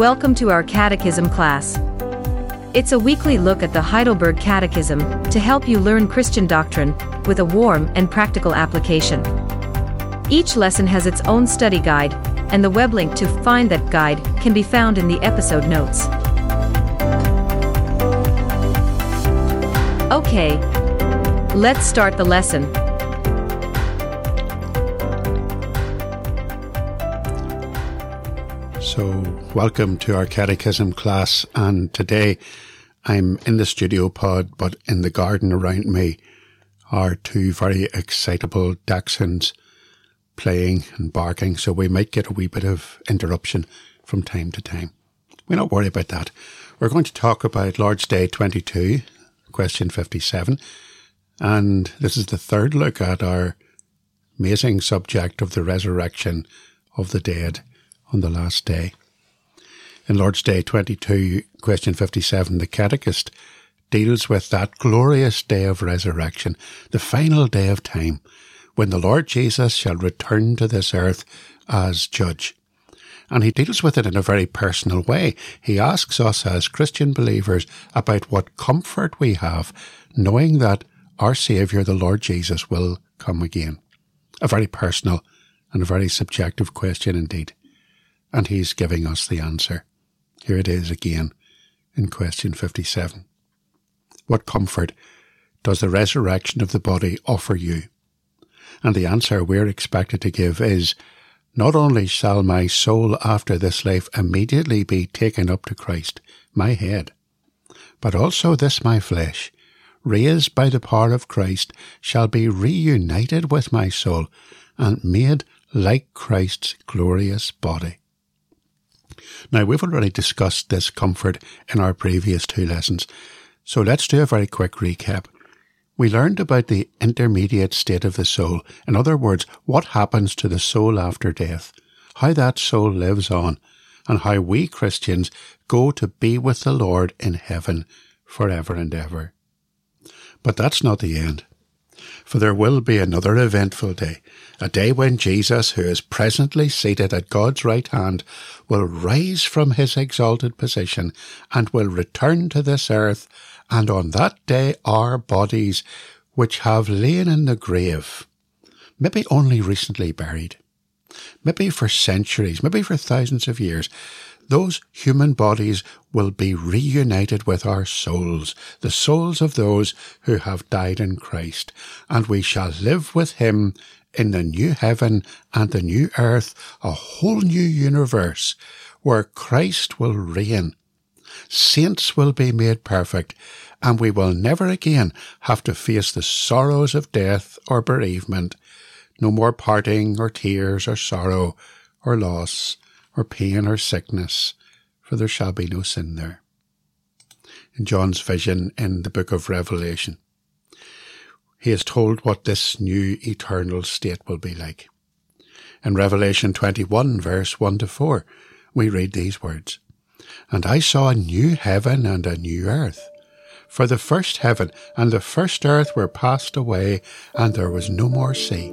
Welcome to our Catechism class. It's a weekly look at the Heidelberg Catechism to help you learn Christian doctrine with a warm and practical application. Each lesson has its own study guide, and the web link to find that guide can be found in the episode notes. Okay, let's start the lesson. So, welcome to our catechism class. And today I'm in the studio pod, but in the garden around me are two very excitable dachshunds playing and barking. So we might get a wee bit of interruption from time to time. We're not worried about that. We're going to talk about Lord's Day 22, question 57. And this is the third look at our amazing subject of the resurrection of the dead on the last day. In Lord's Day 22, question 57, the Catechist deals with that glorious day of resurrection, the final day of time, when the Lord Jesus shall return to this earth as judge. And he deals with it in a very personal way. He asks us as Christian believers about what comfort we have, knowing that our Saviour, the Lord Jesus, will come again. A very personal and a very subjective question indeed and he's giving us the answer. Here it is again in question 57. What comfort does the resurrection of the body offer you? And the answer we're expected to give is, not only shall my soul after this life immediately be taken up to Christ, my head, but also this my flesh, raised by the power of Christ, shall be reunited with my soul and made like Christ's glorious body. Now, we've already discussed this comfort in our previous two lessons, so let's do a very quick recap. We learned about the intermediate state of the soul, in other words, what happens to the soul after death, how that soul lives on, and how we Christians go to be with the Lord in heaven forever and ever. But that's not the end for there will be another eventful day, a day when Jesus, who is presently seated at God's right hand, will rise from his exalted position and will return to this earth, and on that day our bodies, which have lain in the grave, maybe only recently buried, maybe for centuries, maybe for thousands of years, those human bodies will be reunited with our souls, the souls of those who have died in Christ, and we shall live with Him in the new heaven and the new earth, a whole new universe where Christ will reign. Saints will be made perfect, and we will never again have to face the sorrows of death or bereavement. No more parting or tears or sorrow or loss or pain or sickness, for there shall be no sin there. In John's vision in the book of Revelation, he is told what this new eternal state will be like. In Revelation 21 verse 1 to 4, we read these words, And I saw a new heaven and a new earth. For the first heaven and the first earth were passed away, and there was no more sea.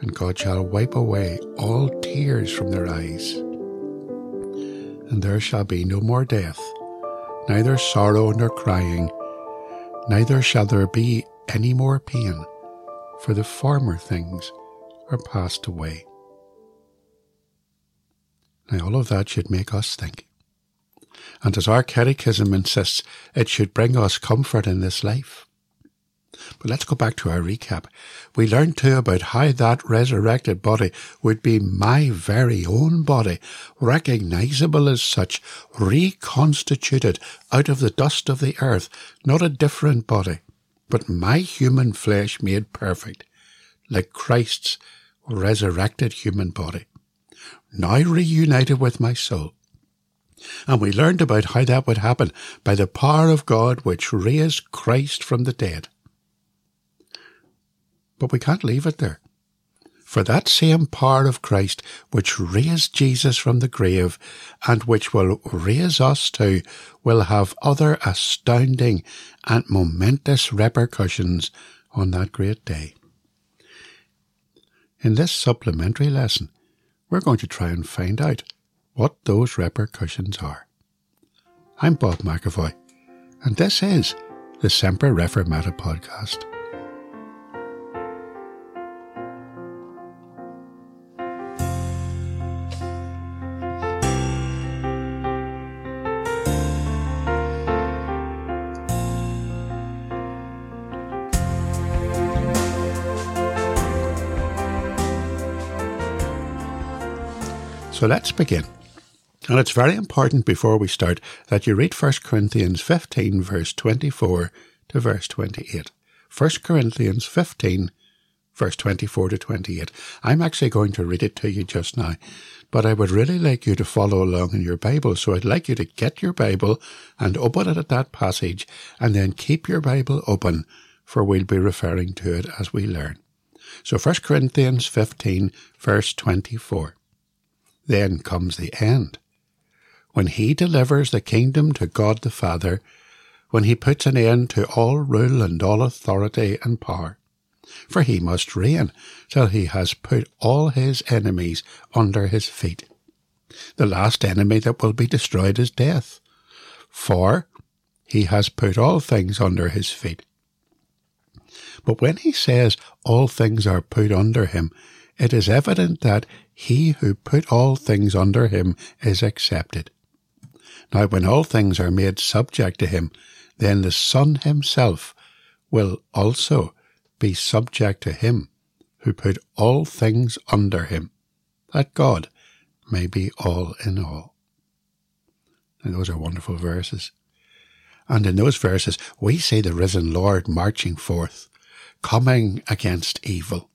and God shall wipe away all tears from their eyes. And there shall be no more death, neither sorrow nor crying, neither shall there be any more pain, for the former things are passed away. Now, all of that should make us think. And as our catechism insists, it should bring us comfort in this life. But let's go back to our recap. We learned too about how that resurrected body would be my very own body, recognizable as such, reconstituted out of the dust of the earth, not a different body, but my human flesh made perfect, like Christ's resurrected human body, now reunited with my soul. And we learned about how that would happen by the power of God which raised Christ from the dead. But we can't leave it there. For that same power of Christ which raised Jesus from the grave and which will raise us too will have other astounding and momentous repercussions on that great day. In this supplementary lesson, we're going to try and find out what those repercussions are. I'm Bob McAvoy, and this is the Semper Reformata podcast. So let's begin. And it's very important before we start that you read 1 Corinthians 15, verse 24 to verse 28. 1 Corinthians 15, verse 24 to 28. I'm actually going to read it to you just now, but I would really like you to follow along in your Bible. So I'd like you to get your Bible and open it at that passage and then keep your Bible open for we'll be referring to it as we learn. So 1 Corinthians 15, verse 24. Then comes the end. When he delivers the kingdom to God the Father, when he puts an end to all rule and all authority and power. For he must reign till he has put all his enemies under his feet. The last enemy that will be destroyed is death. For he has put all things under his feet. But when he says all things are put under him, it is evident that he who put all things under him is accepted. Now, when all things are made subject to him, then the Son himself will also be subject to him who put all things under him, that God may be all in all. And those are wonderful verses. And in those verses, we see the risen Lord marching forth, coming against evil,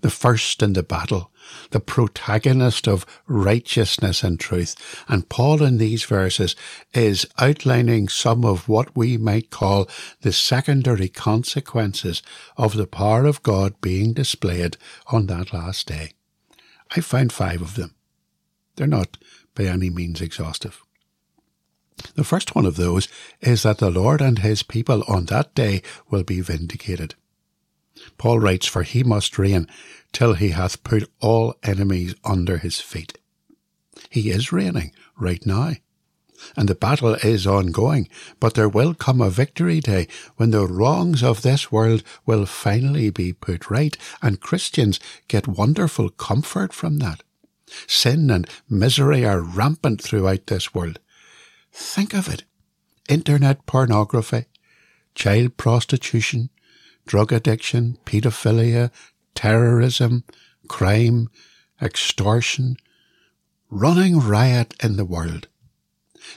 the first in the battle, the protagonist of righteousness and truth. And Paul in these verses is outlining some of what we might call the secondary consequences of the power of God being displayed on that last day. I find five of them. They're not by any means exhaustive. The first one of those is that the Lord and his people on that day will be vindicated. Paul writes, For he must reign till he hath put all enemies under his feet. He is reigning right now. And the battle is ongoing, but there will come a victory day when the wrongs of this world will finally be put right, and Christians get wonderful comfort from that. Sin and misery are rampant throughout this world. Think of it. Internet pornography, child prostitution, drug addiction, pedophilia, terrorism, crime, extortion, running riot in the world.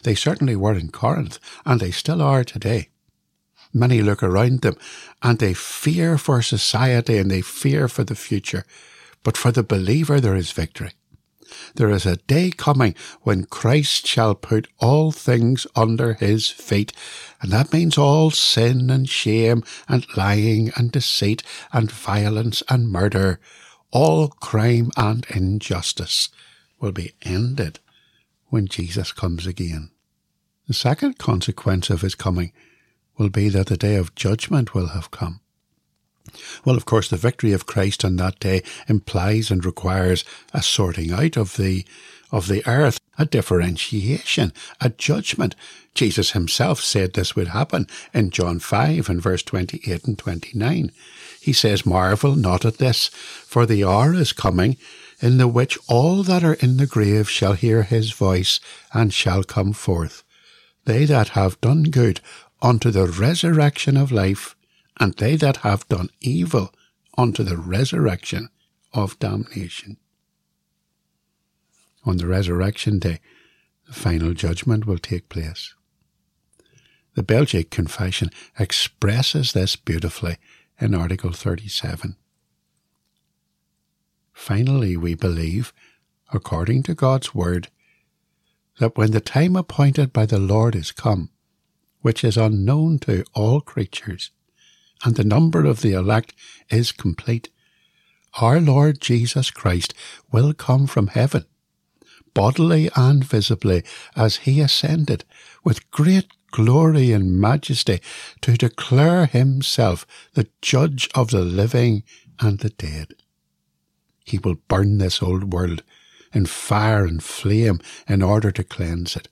They certainly were in Corinth, and they still are today. Many look around them and they fear for society and they fear for the future. But for the believer, there is victory. There is a day coming when Christ shall put all things under his feet, and that means all sin and shame and lying and deceit and violence and murder, all crime and injustice will be ended when Jesus comes again. The second consequence of his coming will be that the day of judgment will have come. Well, of course, the victory of Christ on that day implies and requires a sorting out of the of the earth, a differentiation, a judgment. Jesus himself said this would happen in John 5 and verse 28 and 29. He says, Marvel not at this, for the hour is coming in the which all that are in the grave shall hear his voice and shall come forth. They that have done good unto the resurrection of life, and they that have done evil unto the resurrection of damnation. On the resurrection day, the final judgment will take place. The Belgic Confession expresses this beautifully in Article 37. Finally, we believe, according to God's Word, that when the time appointed by the Lord is come, which is unknown to all creatures, and the number of the elect is complete, our Lord Jesus Christ will come from heaven, bodily and visibly, as he ascended, with great glory and majesty, to declare himself the judge of the living and the dead. He will burn this old world in fire and flame in order to cleanse it.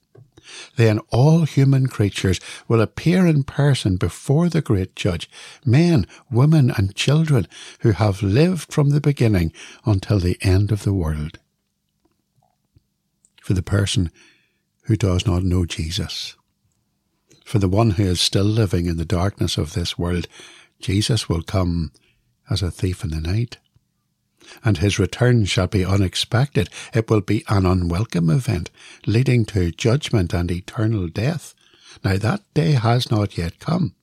Then all human creatures will appear in person before the great judge, men, women, and children who have lived from the beginning until the end of the world. For the person who does not know Jesus, for the one who is still living in the darkness of this world, Jesus will come as a thief in the night and his return shall be unexpected. It will be an unwelcome event, leading to judgment and eternal death. Now that day has not yet come,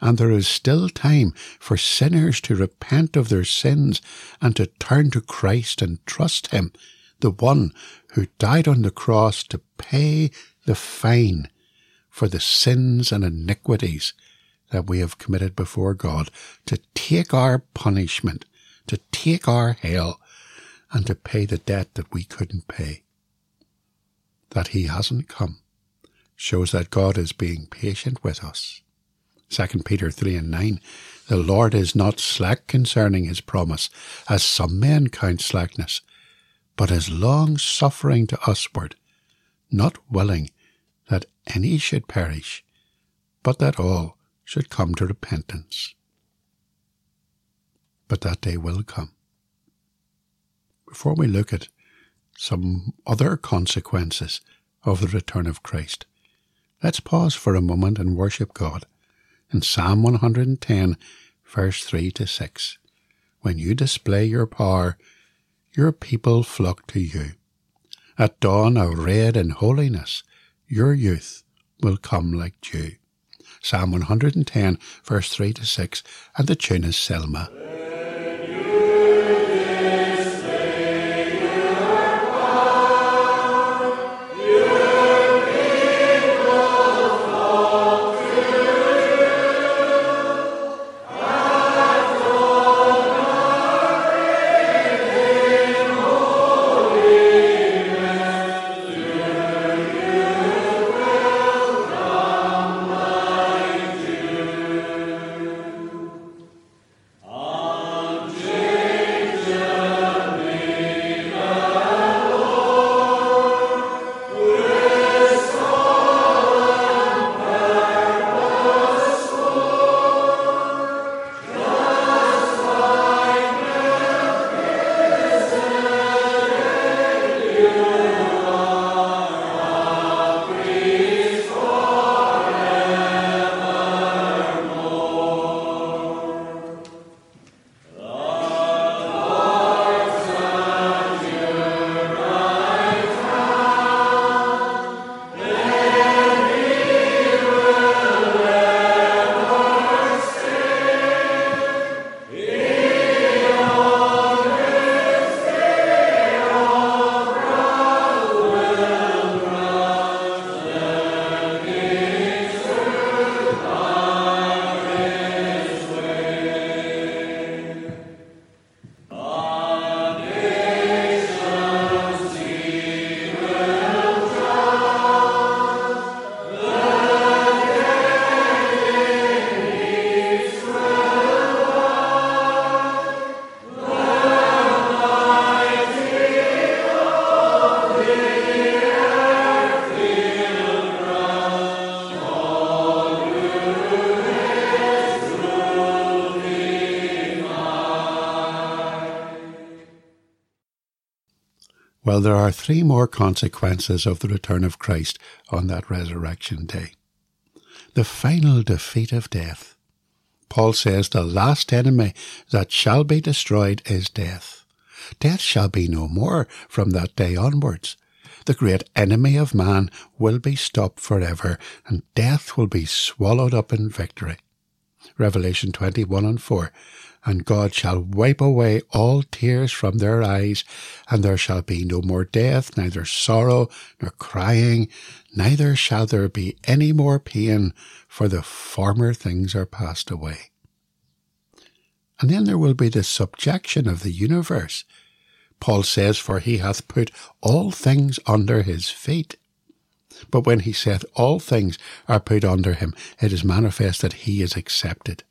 and there is still time for sinners to repent of their sins and to turn to Christ and trust Him, the one who died on the cross to pay the fine for the sins and iniquities that we have committed before God, to take our punishment to take our hell and to pay the debt that we couldn't pay. That he hasn't come shows that God is being patient with us. 2 Peter 3 and 9 The Lord is not slack concerning his promise, as some men count slackness, but is long suffering to usward, not willing that any should perish, but that all should come to repentance but that day will come. Before we look at some other consequences of the return of Christ, let's pause for a moment and worship God in Psalm 110, verse 3 to 6. When you display your power, your people flock to you. At dawn, arrayed in holiness, your youth will come like dew. Psalm 110, verse 3 to 6, and the tune is Selma. Well, there are three more consequences of the return of Christ on that resurrection day. The final defeat of death. Paul says the last enemy that shall be destroyed is death. Death shall be no more from that day onwards. The great enemy of man will be stopped forever, and death will be swallowed up in victory. Revelation 21 and 4. And God shall wipe away all tears from their eyes, and there shall be no more death, neither sorrow, nor crying, neither shall there be any more pain, for the former things are passed away. And then there will be the subjection of the universe. Paul says, For he hath put all things under his feet. But when he saith all things are put under him, it is manifest that he is accepted.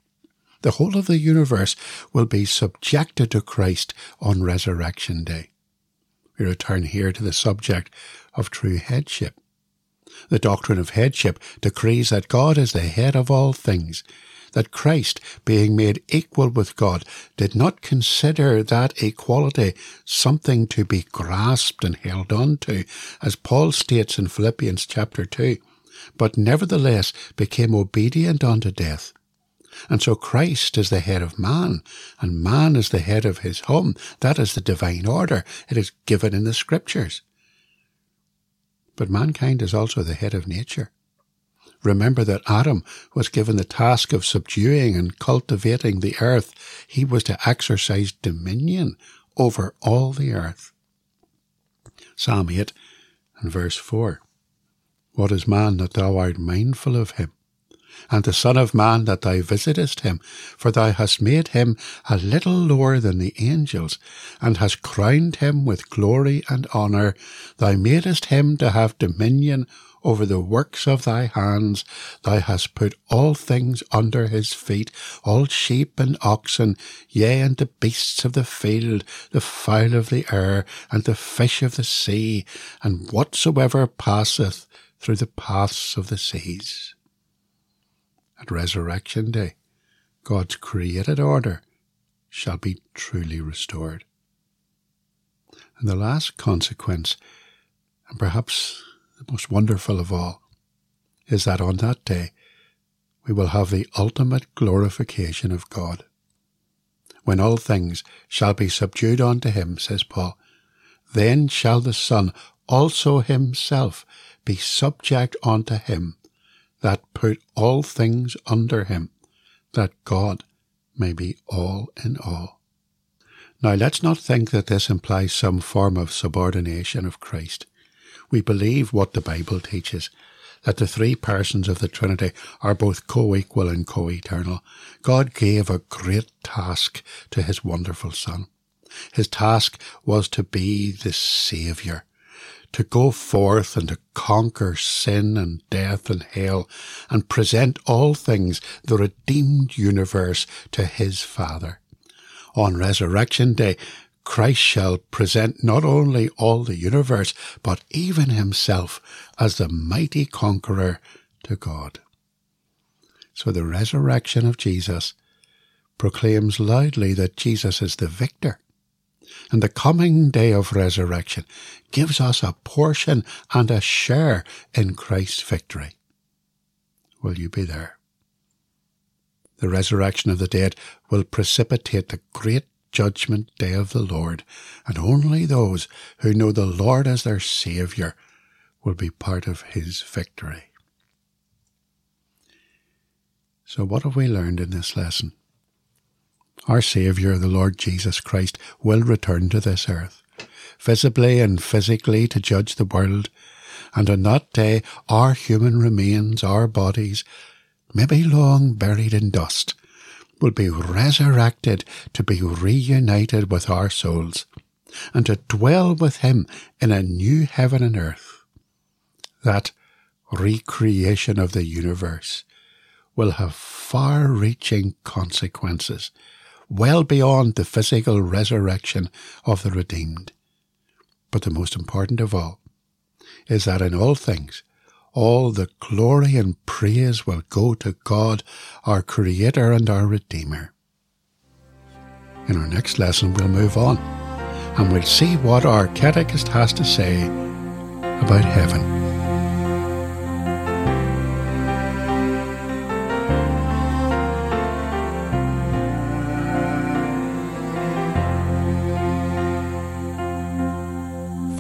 The whole of the universe will be subjected to Christ on Resurrection Day. We return here to the subject of true headship. The doctrine of headship decrees that God is the head of all things, that Christ, being made equal with God, did not consider that equality something to be grasped and held on to, as Paul states in Philippians chapter 2, but nevertheless became obedient unto death. And so Christ is the head of man, and man is the head of his home. That is the divine order. It is given in the scriptures. But mankind is also the head of nature. Remember that Adam was given the task of subduing and cultivating the earth. He was to exercise dominion over all the earth. Psalm 8 and verse 4. What is man that thou art mindful of him? And the Son of Man that thou visitest him, for thou hast made him a little lower than the angels, and hast crowned him with glory and honour. Thou madest him to have dominion over the works of thy hands. Thou hast put all things under his feet, all sheep and oxen, yea, and the beasts of the field, the fowl of the air, and the fish of the sea, and whatsoever passeth through the paths of the seas. At resurrection day, God's created order shall be truly restored. And the last consequence, and perhaps the most wonderful of all, is that on that day we will have the ultimate glorification of God. When all things shall be subdued unto him, says Paul, then shall the Son also himself be subject unto him that put all things under him, that God may be all in all. Now let's not think that this implies some form of subordination of Christ we believe what the Bible teaches that the three persons of the Trinity are both co-equal and co-eternal. God gave a great task to his wonderful Son. His task was to be the Saviour, to go forth and to conquer sin and death and hell and present all things, the redeemed universe, to his Father. On Resurrection Day, Christ shall present not only all the universe, but even himself as the mighty conqueror to God. So the resurrection of Jesus proclaims loudly that Jesus is the victor. And the coming day of resurrection gives us a portion and a share in Christ's victory. Will you be there? The resurrection of the dead will precipitate the great judgment day of the Lord, and only those who know the Lord as their Saviour will be part of his victory. So, what have we learned in this lesson? Our Saviour, the Lord Jesus Christ, will return to this earth, visibly and physically to judge the world, and on that day our human remains, our bodies, may be long buried in dust, will be resurrected to be reunited with our souls and to dwell with Him in a new heaven and earth. That recreation of the universe will have far reaching consequences, well beyond the physical resurrection of the redeemed. But the most important of all is that in all things all the glory and praise will go to God, our Creator and our Redeemer. In our next lesson, we'll move on and we'll see what our catechist has to say about heaven.